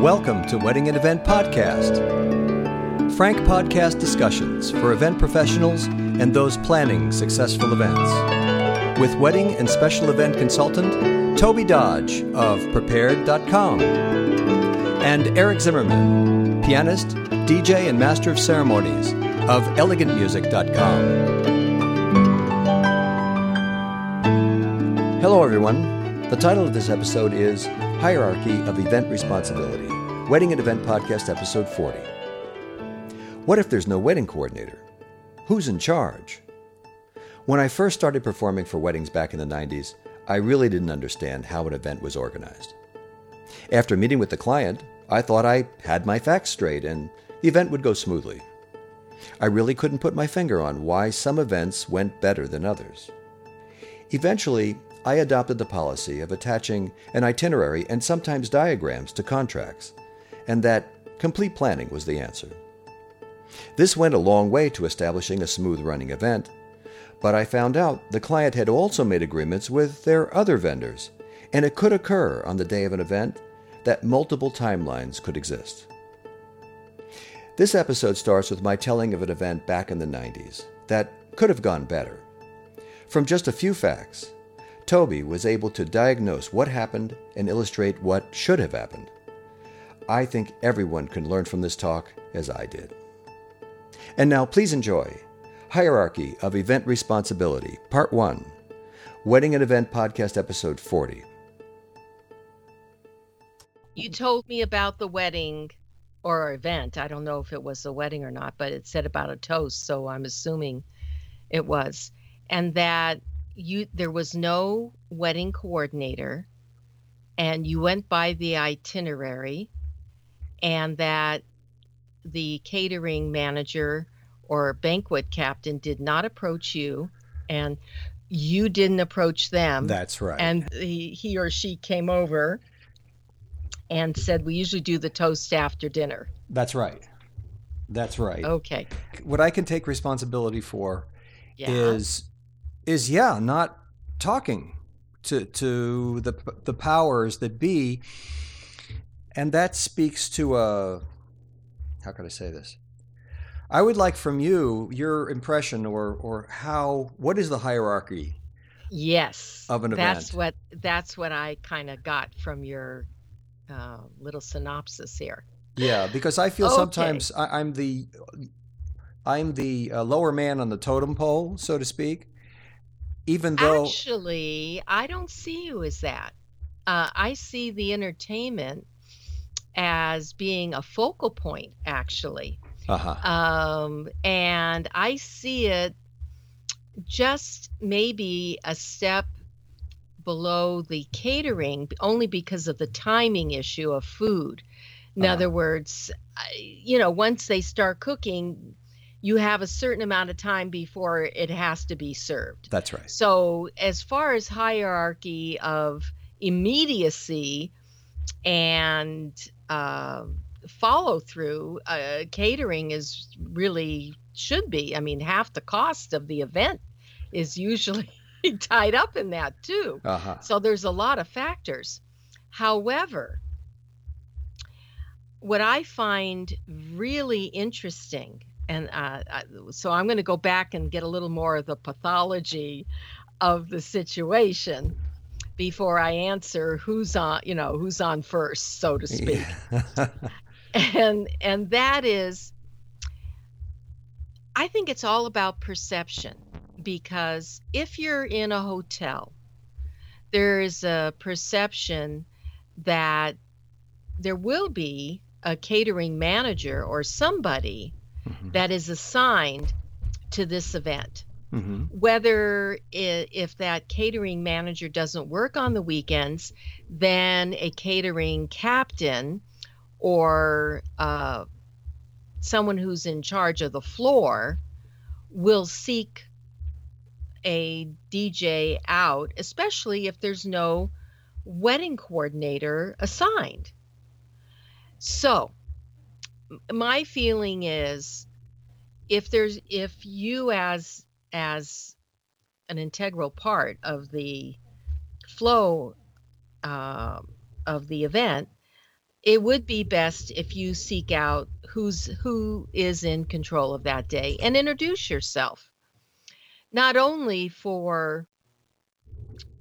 Welcome to Wedding and Event Podcast. Frank podcast discussions for event professionals and those planning successful events. With wedding and special event consultant Tobey Dodge of Prepaired.com and Eric Zimmermann, pianist, DJ, and master of ceremonies of ElegantMusic.com. Hello, everyone. The title of this episode is Hierarchy of Event Responsibility Wedding and Event Podcast, Episode 40. What if there's no wedding coordinator? Who's in charge? When I first started performing for weddings back in the 90s, I really didn't understand how an event was organized. After meeting with the client, I thought I had my facts straight and the event would go smoothly. I really couldn't put my finger on why some events went better than others. Eventually, I adopted the policy of attaching an itinerary and sometimes diagrams to contracts, and that complete planning was the answer. This went a long way to establishing a smooth running event, but I found out the client had also made agreements with their other vendors, and it could occur on the day of an event that multiple timelines could exist. This episode starts with my telling of an event back in the 90s that could have gone better. From just a few facts, Tobey was able to diagnose what happened and illustrate what should have happened. I think everyone can learn from this talk as I did. And now please enjoy Hierarchy of Event Responsibility, Part 1, Wedding and Event Podcast, Episode 40. You told me about the wedding or event. I don't know if it was a wedding or not, but it said about a toast, so I'm assuming it was. And that you there was no wedding coordinator and you went by the itinerary and that the catering manager or banquet captain did not approach you and you didn't approach them That's right. and he, he or she came over and said we usually do the toast after dinner That's right. That's right. okay What I can take responsibility for yeah is is yeah, not talking to to the the powers that be, and that speaks to a how could I say this? I would like from you your impression or or how what is the hierarchy yes of an event. that's what that's what i kind of got from your uh, little synopsis here Yeah, because I feel Okay. sometimes I, I'm the I'm the uh, lower man on the totem pole, so to speak. Even though Actually, I don't see you as that. Uh, I see the entertainment as being a focal point, actually. uh-huh. Um, and I see it just maybe a step below the catering, only because of the timing issue of food. In Uh-huh. other words, you know, once they start cooking, you have a certain amount of time before it has to be served. That's right. So, as far as hierarchy of immediacy and uh, follow through, uh, catering is really should be. I mean, half the cost of the event is usually tied up in that too. Uh-huh. So there's a lot of factors. However, what I find really interesting, and uh, I, so I'm going to go back and get a little more of the pathology of the situation before I answer who's on, you know, who's on first, so to speak Yeah. and and that is i think it's all about perception because if you're in a hotel there is a perception that there will be a catering manager or somebody Mhm. that is assigned to this event Mhm. whether if that catering manager doesn't work on the weekends, then a catering captain or uh, someone who's in charge of the floor will seek a DJ out, especially if there's no wedding coordinator assigned. So, my feeling is if there's if you as as an integral part of the flow uh, of the event it would be best if you seek out who's who is in control of that day and introduce yourself. Not only for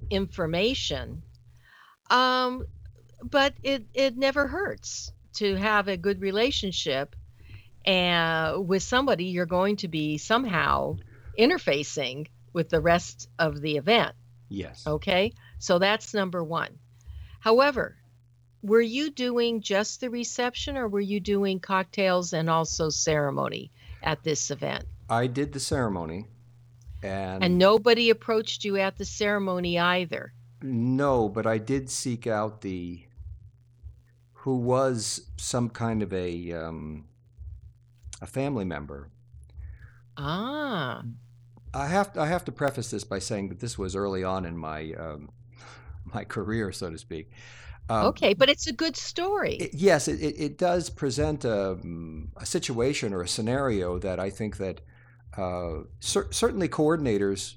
information um but it it never hurts to have a good relationship and with somebody you're going to be somehow interfacing with the rest of the event. Yes. okay? So that's number 1 however were you doing just the reception or were you doing cocktails and also ceremony at this event? I did the ceremony, and, and nobody approached you at the ceremony either? No, but I did seek out the who was some kind of a um, a family member. ah I have I have to preface this by saying that this was early on in my um, my career, so to speak. Um, okay but it's a good story It, yes, it, it, does present a, a situation or a scenario that I think that uh, cer- certainly coordinators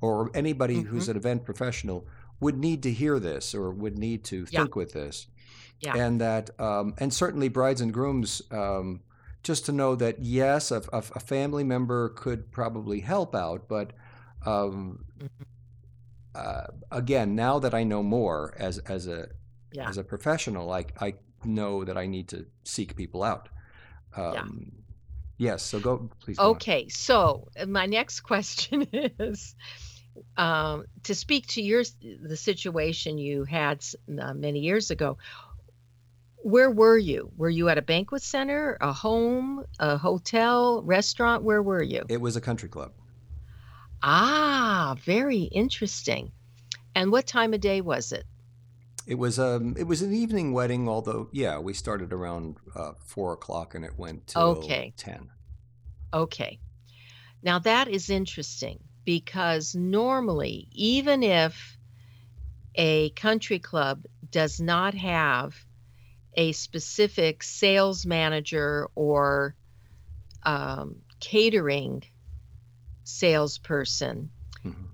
or anybody who's Mm-hmm. an event professional would need to hear this or would need to Yeah. think with this, Yeah. and that um, and certainly brides and grooms. Um, just to know that yes, a, a, a family member could probably help out, but um, Mhm. uh, again, now that I know more as as a Yeah. as a professional, I I know that I need to seek people out. Um, Yes. So go, please. Go on. Okay, so uh, my next question is um, to speak to your the situation you had uh, many years ago. Where were you? Were you at a banquet center, a home, a hotel, restaurant? Where were you? It was a country club. Ah, very interesting. And what time of day was it? It was um it was an evening wedding, although yeah, we started around uh, four o'clock and it went till Okay. ten. Okay. Now that is interesting because normally, even if a country club does not have a specific sales manager or um, catering salesperson, Mhm.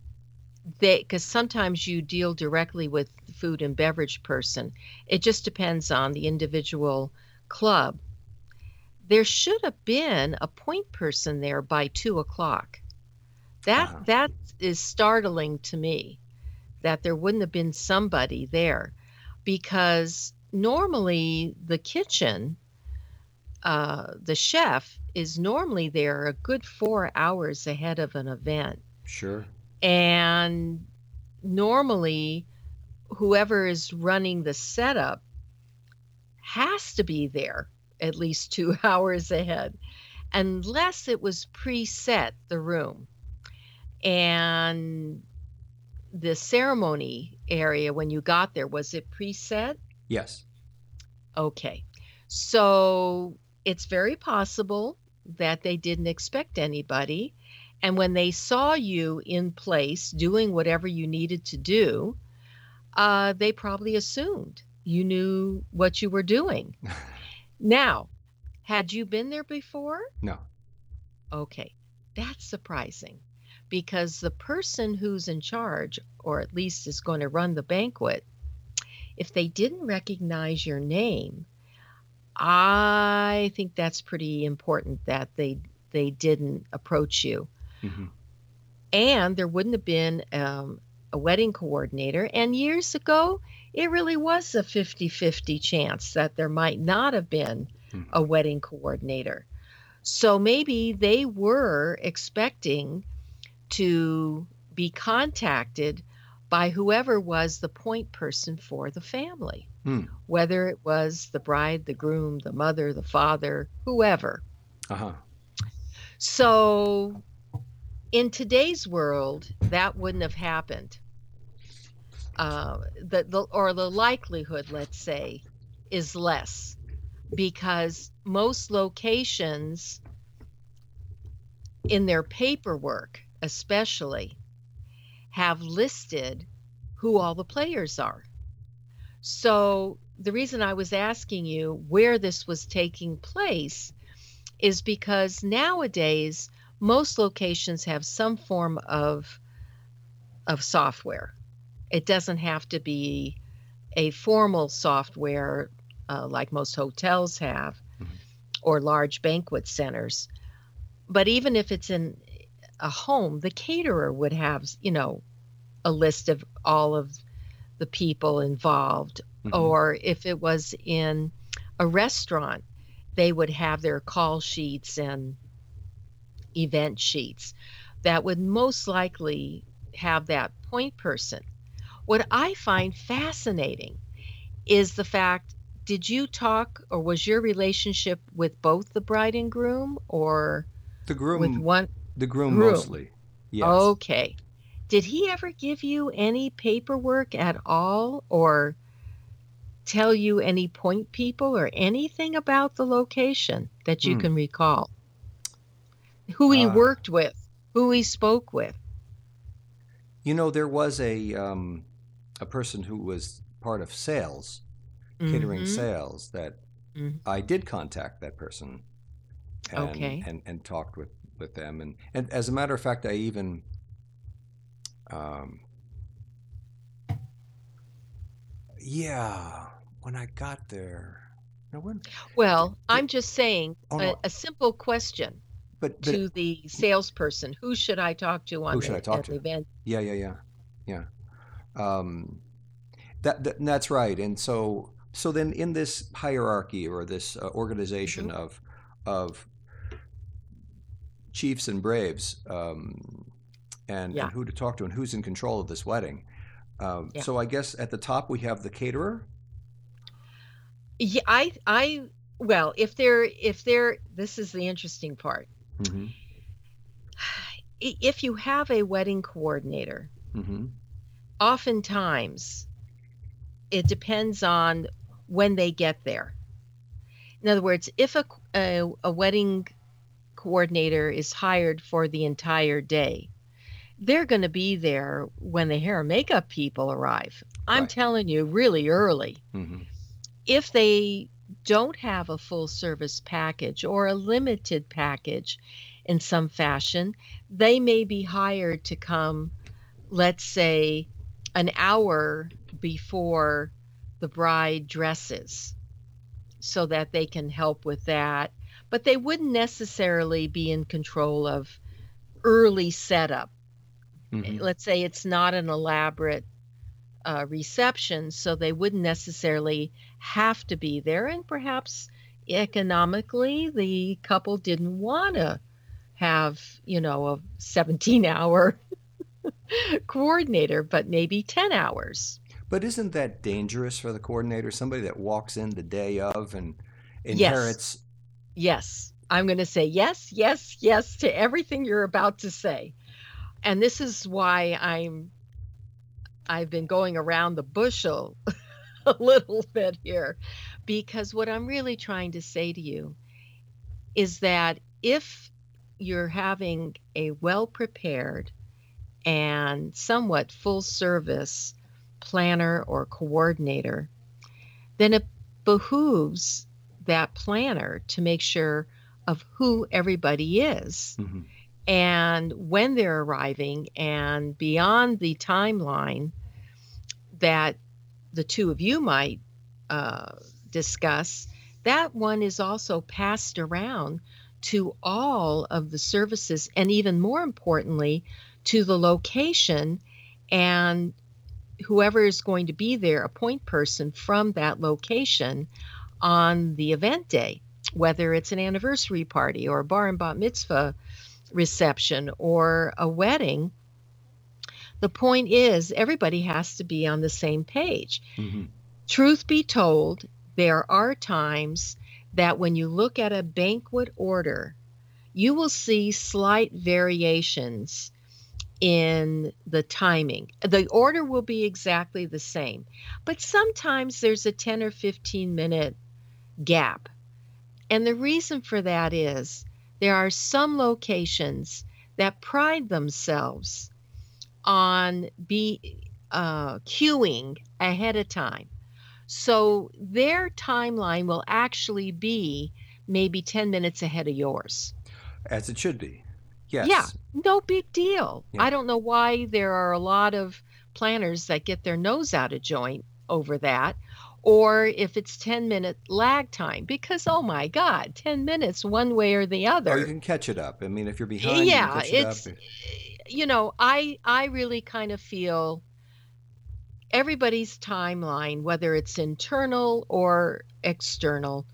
they because sometimes you deal directly with the food and beverage person. It just depends on the individual club. There should have been a point person there by two o'clock. That Uh-huh. that is startling to me that there wouldn't have been somebody there because normally the kitchen uh, the chef is normally there a good four hours ahead of an event Sure. and normally whoever is running the setup has to be there at least two hours ahead unless it was preset the room and the ceremony area when you got there was it preset Yes. Okay so it's very possible that they didn't expect anybody and when they saw you in place doing whatever you needed to do, uh, they probably assumed you knew what you were doing. now, had you been there before? No. Okay, that's surprising because the person who's in charge, or at least is going to run the banquet, if they didn't recognize your name, I think that's pretty important that they they didn't approach you hmm and there wouldn't have been um, a wedding coordinator. And years ago, it really was a 50 50 chance that there might not have been Mhm. a wedding coordinator. So maybe they were expecting to be contacted by whoever was the point person for the family, Hmm. whether it was the bride, the groom, the mother, the father, whoever. Uh huh. So, in today's world, that wouldn't have happened. Uh, the, the or the likelihood, let's say, is less because most locations, in their paperwork, especially, have listed who all the players are. So the reason I was asking you where this was taking place is because nowadays most locations have some form of of software. It doesn't have to be a formal software uh, like most hotels have, Mhm. or large banquet centers. But even if it's in a home, the caterer would have, you know, a list of all of the people involved. Mhm. Or if it was in a restaurant, they would have their call sheets and event sheets that would most likely have that point person. What I find fascinating is the fact did you talk or was your relationship with both the bride and groom or the groom with one? The groom, groom. mostly. Yes. Okay. Did he ever give you any paperwork at all or tell you any point people or anything about the location that you Hmm. can recall? Who he Ah. worked with, who he spoke with. You know, there was a um, a person who was part of sales, catering Mhm. sales, that Mhm. I did contact that person, and, Okay. and and talked with with them, and and as a matter of fact, I even um, yeah, when I got there, no when, Well, I'm just saying oh a, no, a simple question but but to the salesperson who should I talk to on who should I talk to? event? Yeah, yeah, yeah, yeah. Um, that, that that's right. And so so then in this hierarchy or this uh, organization Mhm. of of chiefs and braves, um, and Yeah, and who to talk to and who's in control of this wedding. Um, yeah. so I guess at the top we have the caterer. Yeah, I I well, if they're if they're this is the interesting part. hmm If you have a wedding coordinator, hmm oftentimes it depends on when they get there. In other words, if a, a, a wedding coordinator is hired for the entire day, they're going to be there when the hair and makeup people arrive. I'm Right. telling you, really early. hmm If they don't have a full service package or a limited package in some fashion, they may be hired to come, let's say, an hour before the bride dresses so that they can help with that. But they wouldn't necessarily be in control of early setup. hmm Let's say it's not an elaborate uh, reception, so they wouldn't necessarily have to be there. And perhaps economically, the couple didn't want to have, you know, a 17 hour coordinator, but maybe 10 hours. But isn't that dangerous for the coordinator? Somebody that walks in the day of and inherits. Yes. I'm going to say yes, yes, yes to everything you're about to say. And this is why I'm I've been going around the bushel a little bit here because what I'm really trying to say to you is that if you're having a well prepared and somewhat full service planner or coordinator, then it behooves that planner to make sure of who everybody is. Hmm and when they're arriving and beyond the timeline that the two of you might uh, discuss, that one is also passed around to all of the services and even more importantly to the location and whoever is going to be there, a point person from that location on the event day, whether it's an anniversary party or a bar and bat mitzvah reception or a wedding. The point is, everybody has to be on the same page. hmm Truth be told, there are times that when you look at a banquet order, you will see slight variations in the timing. The order will be exactly the same, but sometimes there's a 10 or 15 minute gap. And the reason for that is there are some locations that pride themselves on be uh, cueing ahead of time. So their timeline will actually be maybe 10 minutes ahead of yours. As it should be. Yes. Yeah, no big deal. Yeah. I don't know why there are a lot of planners that get their nose out of joint over that, or if it's 10 minute lag time because oh my god 10 minutes one way or the other or you can catch it up. I mean if you're behind yeah you it's it you know i i really kind of feel everybody's timeline whether it's internal or external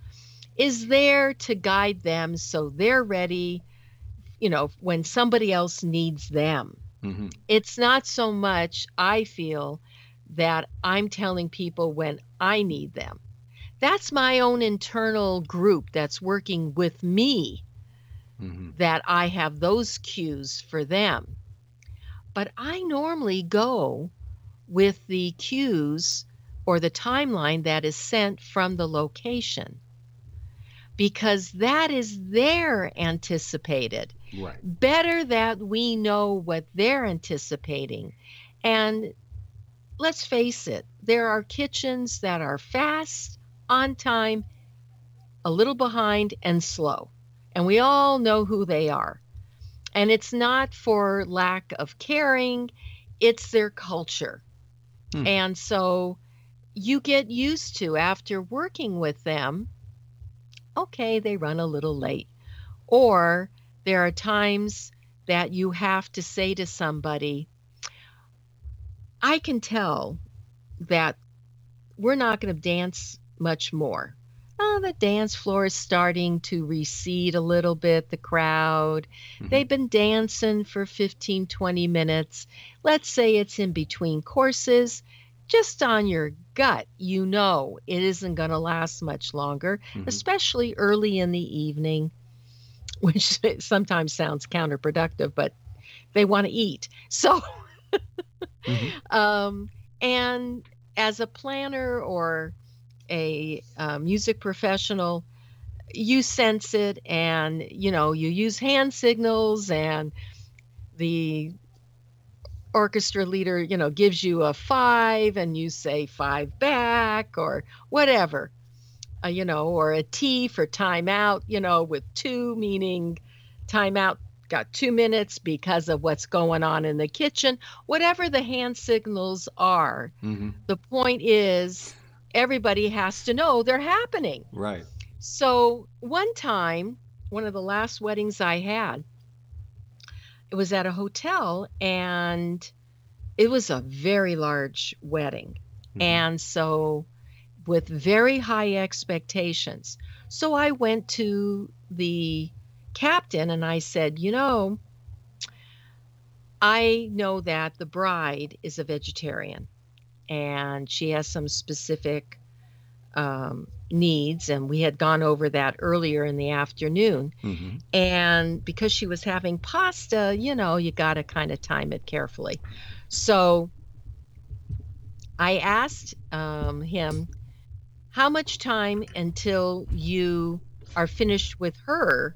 is there to guide them so they're ready you know when somebody else needs them. Mm-hmm. it's not so much i feel that I'm telling people when I need them. That's my own internal group that's working with me mm-hmm. that I have those cues for them. But I normally go with the cues or the timeline that is sent from the location because that is their anticipated. Right. Better that we know what they're anticipating. And let's face it, there are kitchens that are fast, on time, a little behind, and slow. And we all know who they are. And it's not for lack of caring, it's their culture. Hmm. And so you get used to after working with them, okay, they run a little late. Or there are times that you have to say to somebody, I can tell that we're not going to dance much more. Oh, the dance floor is starting to recede a little bit, the crowd. Mhm. They've been dancing for 15, 20 minutes. Let's say it's in between courses. Just on your gut, you know it isn't going to last much longer, Mhm. especially early in the evening, which sometimes sounds counterproductive, but they want to eat. So, Mhm. um, and as a planner or a uh, music professional, you sense it and you know you use hand signals and the orchestra leader you know gives you a five and you say five back or whatever uh, you know or a t for timeout you know with two meaning timeout got two minutes because of what's going on in the kitchen whatever the hand signals are Mhm. the point is everybody has to know they're happening Right. so one time, one of the last weddings I had, it was at a hotel and it was a very large wedding. Mhm. And so with very high expectations. So I went to the captain and I said, "You know, I know that the bride is a vegetarian and she has some specific um, needs, and we had gone over that earlier in the afternoon. Mhm. And because she was having pasta, you know, you got to kind of time it carefully. So I asked um, him, How much time until you are finished with her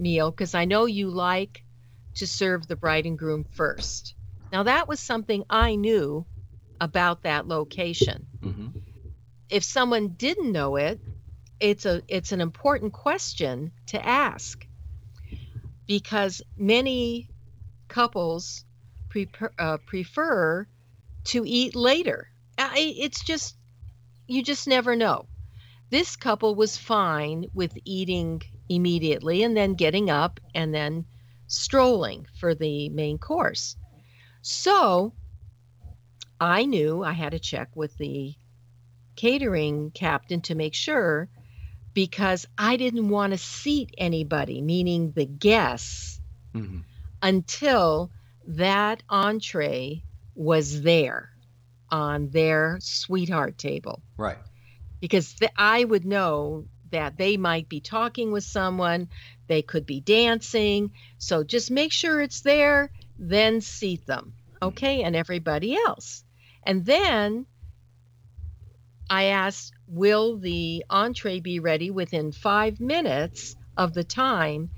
meal? Because I know you like to serve the bride and groom first. Now, that was something I knew about that location Mhm. if someone didn't know it, it's a it's an important question to ask because many couples prefer, uh, prefer to eat later. I, it's just you just never know. This couple was fine with eating immediately and then getting up and then strolling for the main course. So I knew I had to check with the catering captain to make sure because I didn't want to seat anybody, meaning the guests, Mhm. until that entree was there on their sweetheart table. Right. Because th- I would know that they might be talking with someone, they could be dancing. So just make sure it's there, then seat them. Okay. And everybody else. And then I asked, will the entree be ready within five minutes of the time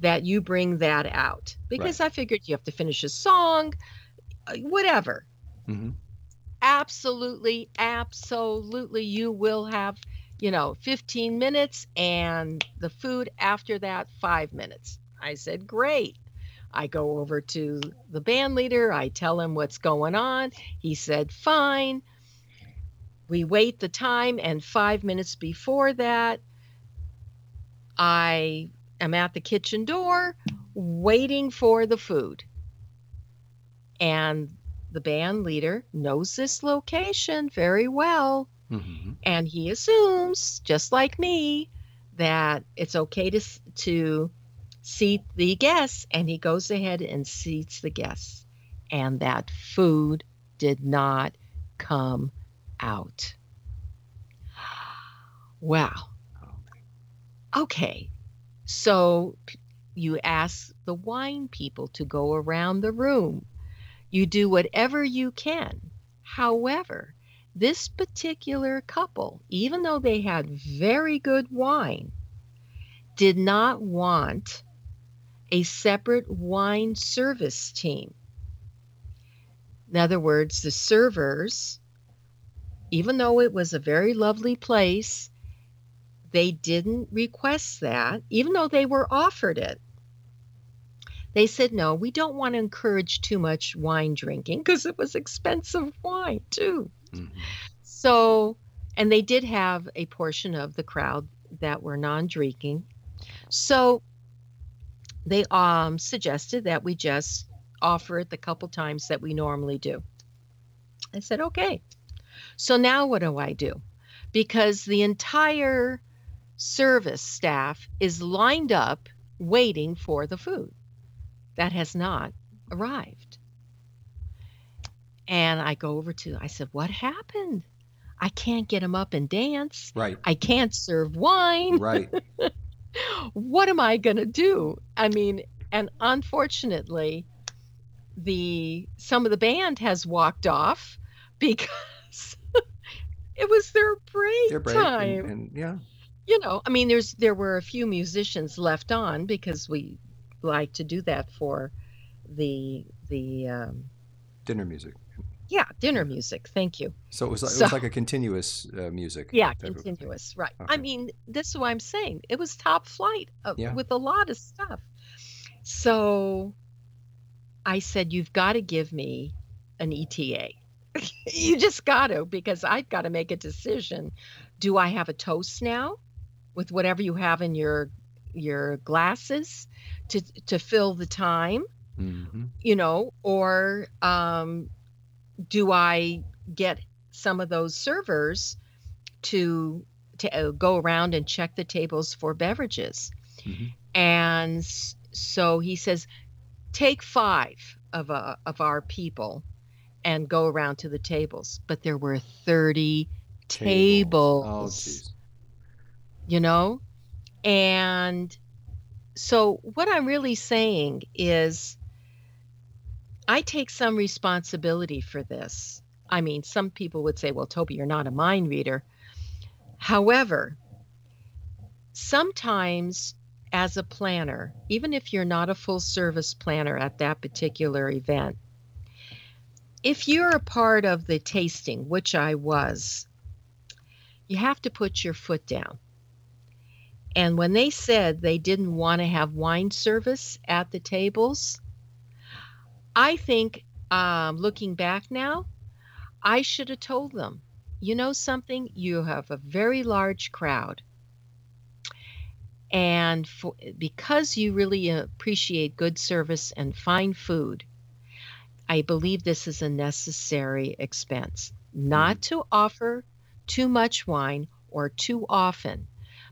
that you bring that out? Because I figured you have to finish a song, uh, whatever. Mhm. Absolutely, absolutely, you will have, you know, 15 minutes and the food after that, five minutes. I said, great. I go over to the band leader. I tell him what's going on. He said, fine. we wait the time, and five minutes before that, I am at the kitchen door waiting for the food. And the band leader knows this location very well. Mm-hmm. And he assumes, just like me, that it's okay to, to seat the guests. And he goes ahead and seats the guests. And that food did not come out. Wow. Okay. So you ask the wine people to go around the room. You do whatever you can. However, this particular couple, even though they had very good wine, did not want a separate wine service team. In other words, the servers, even though it was a very lovely place, they didn't request that, even though they were offered it. They said, no, we don't want to encourage too much wine drinking because it was expensive wine, too. Mm-hmm. So, and they did have a portion of the crowd that were non drinking. So they um, suggested that we just offer it the couple times that we normally do. I said, okay. So now what do I do? Because the entire service staff is lined up waiting for the food that has not arrived. And I go over to, I said, what happened? I can't get them up and dance. Right. I can't serve wine. Right. what am I going to do? I mean, and unfortunately, the some of the band has walked off because it was their break, They're break time. and, and yeah. you know, I mean, there's there were a few musicians left on because we like to do that for the the um, Dinner music. yeah dinner music. Thank you. So it was like, it was like a continuous uh, music. Yeah, of continuous. Right. I mean, this is what I'm saying. It was top flight uh, Yeah. with a lot of stuff. So I said, You've got to give me an ETA. you just got to, because I've got to make a decision. Do I have a toast now with whatever you have in your your glasses to to fill the time? Mhm. you know, or um, do I get some of those servers to to uh, go around and check the tables for beverages? Mhm. And so he says, take five of uh, of our people and go around to the tables. But there were thirty tables Oh, you know? And so, what I'm really saying is, I take some responsibility for this. I mean, some people would say, well, Tobey, you're not a mind reader. However, sometimes as a planner, even if you're not a full service planner at that particular event, if you're a part of the tasting, which I was, you have to put your foot down. And when they said they didn't want to have wine service at the tables, I think, um, looking back now, I should have told them, you know something, you have a very large crowd. And for, because you really appreciate good service and fine food, I believe this is a necessary expense. Not to offer too much wine or too often,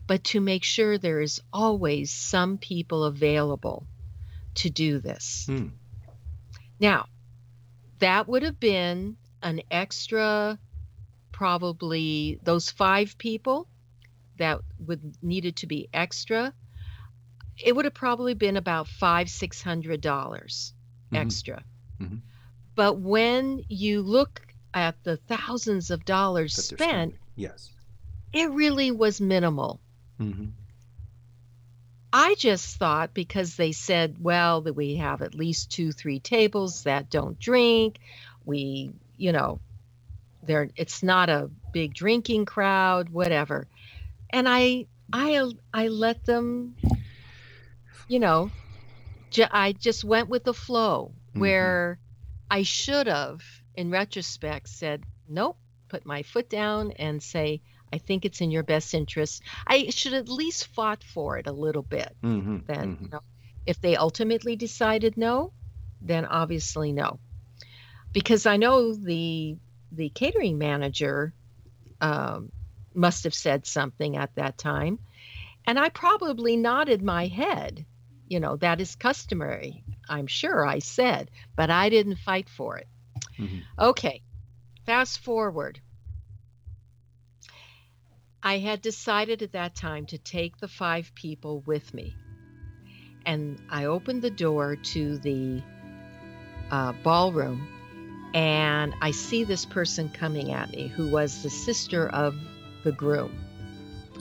but to make sure there is always some people available to do this. Hmm. Now, that would have been an extra, probably those five people that would needed to be extra. It would have probably been about five, six hundred dollars Mhm. extra. Mhm. But when you look at the thousands of dollars spent. Yes. it really was minimal. Hmm I just thought because they said, well, that we have at least two, three tables that don't drink. We, you know, there it's not a big drinking crowd, whatever. And I, I, I let them, you know, ju- I just went with the flow Mhm. where I should have, in retrospect, said, nope, put my foot down and say, I think it's in your best interest. I should at least fought for it a little bit. Mm-hmm, Then, mhm. you know, if they ultimately decided no, then obviously no, because I know the the catering manager um, must have said something at that time, and I probably nodded my head. You know that is customary. I'm sure I said, but I didn't fight for it. Mhm. Okay, fast forward. I had decided at that time to take the five people with me. And I opened the door to the uh, ballroom, and I see this person coming at me who was the sister of the groom.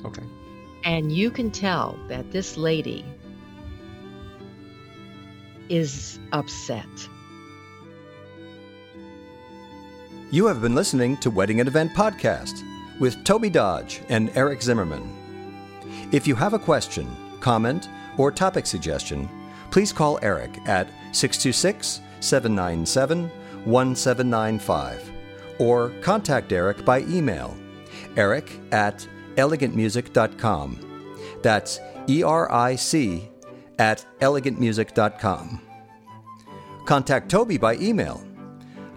Okay. And you can tell that this lady is upset. You have been listening to Wedding and Event Podcast with Tobey Dodge and Eric Zimmermann. If you have a question, comment, or topic suggestion, please call Eric at 626 797 1795 or contact Eric by email eric at elegantmusic.com. That's E R I C at elegantmusic.com. Contact Tobey by email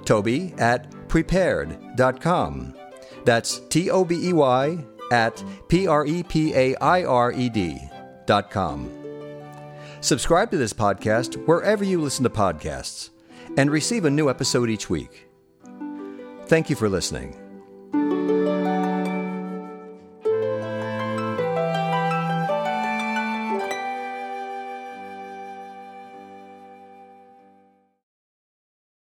Tobey at prepaired.com. That's T O B E Y at P R E P A I R E D dot com. Subscribe to this podcast wherever you listen to podcasts and receive a new episode each week. Thank you for listening.